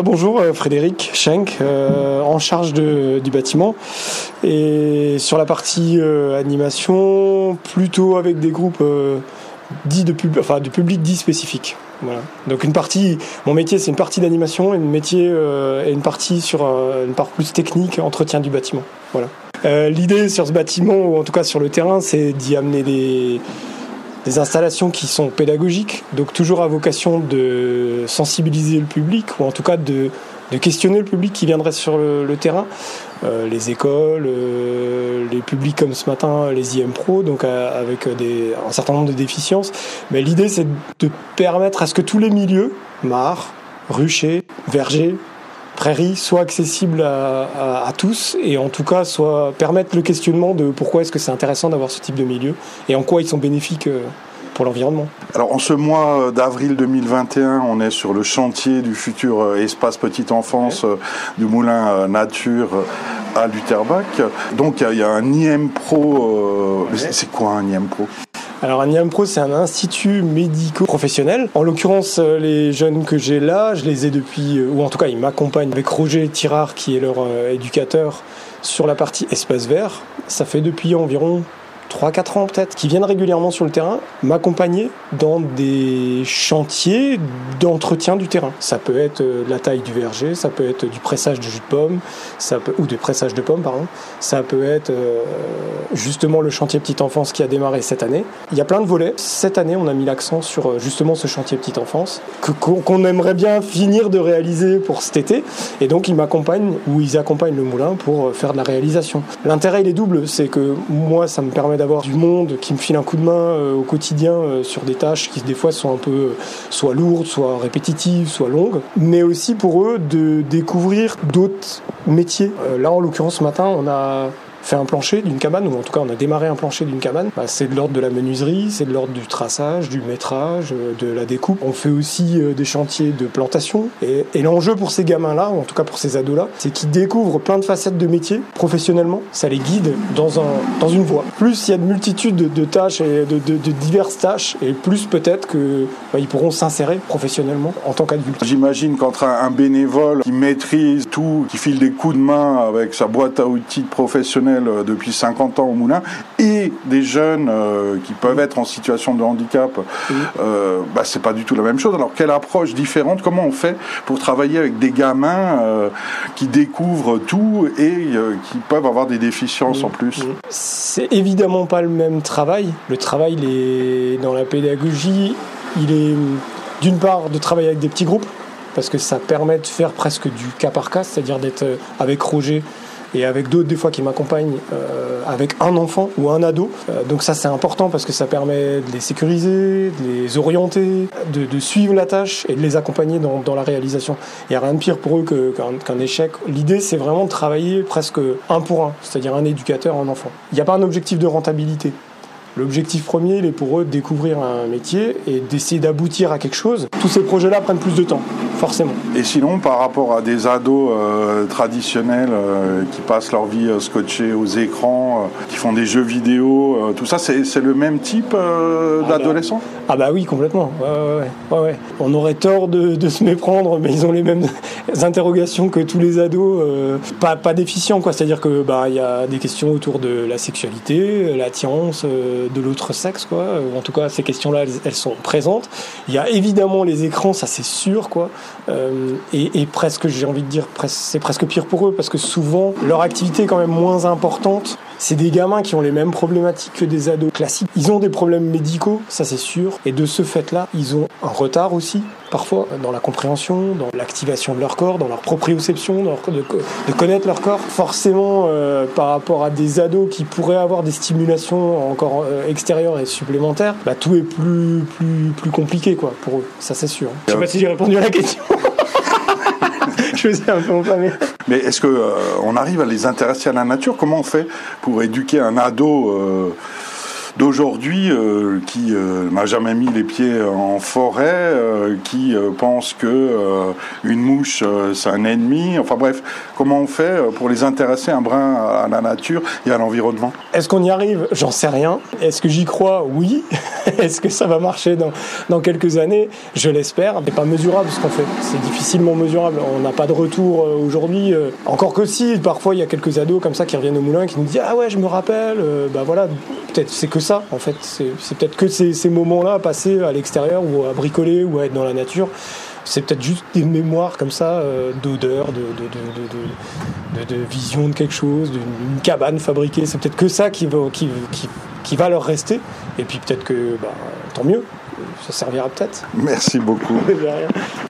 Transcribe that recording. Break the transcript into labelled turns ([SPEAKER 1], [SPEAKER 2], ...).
[SPEAKER 1] bonjour, euh, Frédéric Schenk, euh, en charge du bâtiment. Et sur la partie euh, animation, plutôt avec des groupes dits de enfin, du public dit spécifique. Donc une partie, mon métier c'est une partie d'animation et une métier et une partie sur une part plus technique, entretien du bâtiment. Voilà. L'idée sur ce bâtiment ou en tout cas sur le terrain, c'est d'y amener des des installations qui sont pédagogiques, donc toujours à vocation de sensibiliser le public, ou en tout cas de, questionner le public qui viendrait sur le, terrain, euh, les écoles, euh, les publics comme ce matin, les IM Pro, donc euh, avec un certain nombre de déficiences. Mais l'idée, c'est de permettre à ce que tous les milieux, mares, ruchers, vergers, prairies soient accessibles à, à, tous et en tout cas soit permettre le questionnement de pourquoi est-ce que c'est intéressant d'avoir ce type de milieu et en quoi ils sont bénéfiques euh, pour l'environnement.
[SPEAKER 2] Alors en ce mois d'avril 2021, on est sur le chantier du futur euh, espace petite enfance euh, du Moulin Nature à Lutherbach. Donc il y, a un IM Pro. C'est quoi un IM Pro
[SPEAKER 1] alors un IAM Pro, c'est un institut médico-professionnel. En l'occurrence, euh, les jeunes que j'ai là, je les ai depuis, euh, ou en tout cas ils m'accompagnent avec Roger Tirard qui est leur euh, éducateur sur la partie espace vert. Ça fait depuis environ 3-4 ans peut-être, qui viennent régulièrement sur le terrain m'accompagner dans des chantiers d'entretien du terrain. Ça peut être euh, la taille du verger, ça peut être du pressage de jus de pomme, ça ou du pressage de pomme, pardon. Ça peut être euh, justement le chantier petite enfance qui a démarré cette année. Il y a plein de volets. Cette année, on a mis l'accent sur euh, justement ce chantier petite enfance qu'on aimerait bien finir de réaliser pour cet été. Et donc, ils m'accompagnent ou ils accompagnent le moulin pour faire de la réalisation. L'intérêt, il est double. C'est que moi, ça me permet d'avoir du monde qui me file un coup de main euh, au quotidien euh, sur des tâches qui des fois sont un peu euh, soit lourdes, soit répétitives, soit longues, mais aussi pour eux de découvrir d'autres métiers. là, en l'occurrence, ce matin, on a fait un plancher d'une cabane, ou en tout cas on a démarré un plancher d'une cabane, bah, c'est de l'ordre de la menuiserie, c'est de l'ordre du traçage, du métrage, euh, de la découpe. On fait aussi euh, des chantiers de plantation. Et, l'enjeu pour ces gamins-là, ou en tout cas pour ces ados-là, c'est qu'ils découvrent plein de facettes de métier professionnellement. Ça les guide dans, un, dans une voie. Plus il y a de multitudes de, tâches et de, de, diverses tâches, et plus peut-être qu'ils bah, pourront s'insérer professionnellement en tant qu'adultes.
[SPEAKER 2] J'imagine qu'entre un bénévole qui maîtrise tout, qui file des coups de main avec sa boîte à outils professionnelle, euh, depuis 50 ans au Moulin et des jeunes euh, qui peuvent être en situation de handicap, euh, bah, c'est pas du tout la même chose. Alors quelle approche différente? Comment on fait pour travailler avec des gamins qui découvrent tout et qui peuvent avoir des déficiences en plus?
[SPEAKER 1] C'est évidemment pas le même travail. Le travail est dans la pédagogie, il est d'une part de travailler avec des petits groupes parce que ça permet de faire presque du cas par cas, c'est-à-dire d'être avec Roger et avec d'autres des fois qui m'accompagnent euh, avec un enfant ou un ado. Euh, donc ça c'est important parce que ça permet de les sécuriser, de les orienter, de, suivre la tâche et de les accompagner dans, la réalisation. Il n'y a rien de pire pour eux qu'un échec. L'idée c'est vraiment de travailler presque un pour un, c'est-à-dire un éducateur, un enfant. Il n'y a pas un objectif de rentabilité. L'objectif premier, il est pour eux de découvrir un métier et d'essayer d'aboutir à quelque chose. Tous ces projets-là prennent plus de temps, forcément.
[SPEAKER 2] Et sinon, par rapport à des ados euh, traditionnels euh, qui passent leur vie euh, scotchés aux écrans, qui font des jeux vidéo, tout ça, c'est le même type ah bah. d'adolescents
[SPEAKER 1] ah, bah, oui, complètement. Ouais, ouais, On aurait tort de, se méprendre, mais ils ont les mêmes interrogations que tous les ados, pas, pas déficients, quoi. C'est-à-dire que bah il y a des questions autour de la sexualité, l'attirance de l'autre sexe, quoi. En tout cas, ces questions-là, elles, sont présentes. Il y a évidemment les écrans, ça c'est sûr, quoi. Euh, et, presque, j'ai envie de dire, c'est presque pire pour eux parce que souvent leur activité est quand même moins importante. C'est des gamins qui ont les mêmes problématiques que des ados classiques. Ils ont des problèmes médicaux, ça c'est sûr. Et de ce fait-là, ils ont un retard aussi, parfois, dans la compréhension, dans l'activation de leur corps, dans leur proprioception, de, connaître leur corps. Forcément, euh, par rapport à des ados qui pourraient avoir des stimulations encore euh, extérieures et supplémentaires, bah, tout est plus, plus, plus compliqué quoi, pour eux, ça c'est sûr. Je sais pas si j'ai répondu à la question. je me suis un peu enflammé.
[SPEAKER 2] Mais est-ce qu'on euh, arrive à les intéresser à la nature? Comment on fait pour éduquer un ado euh, d'aujourd'hui euh, qui euh, n'a jamais mis les pieds en forêt, euh, qui pense que une mouche c'est un ennemi. Enfin bref, comment on fait pour les intéresser un brin à la nature et à l'environnement?
[SPEAKER 1] Est-ce qu'on y arrive? J'en sais rien. Est-ce que j'y crois? Oui. Est-ce que ça va marcher dans, dans quelques années? Je l'espère. C'est pas mesurable ce qu'on fait. C'est difficilement mesurable. On n'a pas de retour aujourd'hui. Encore que si, parfois il y a quelques ados comme ça qui reviennent au moulin qui nous disent ah ouais je me rappelle. bah voilà, peut-être c'est que ça en fait. C'est peut-être que ces, ces moments-là passés à l'extérieur ou à bricoler ou à être dans la nature. C'est peut-être juste des mémoires comme ça, euh, d'odeur, de, de, de, de, vision de quelque chose, d'une cabane fabriquée. C'est peut-être que ça qui va, qui, qui, qui, va leur rester. Et puis peut-être que bah, tant mieux, ça servira peut-être.
[SPEAKER 2] Merci beaucoup.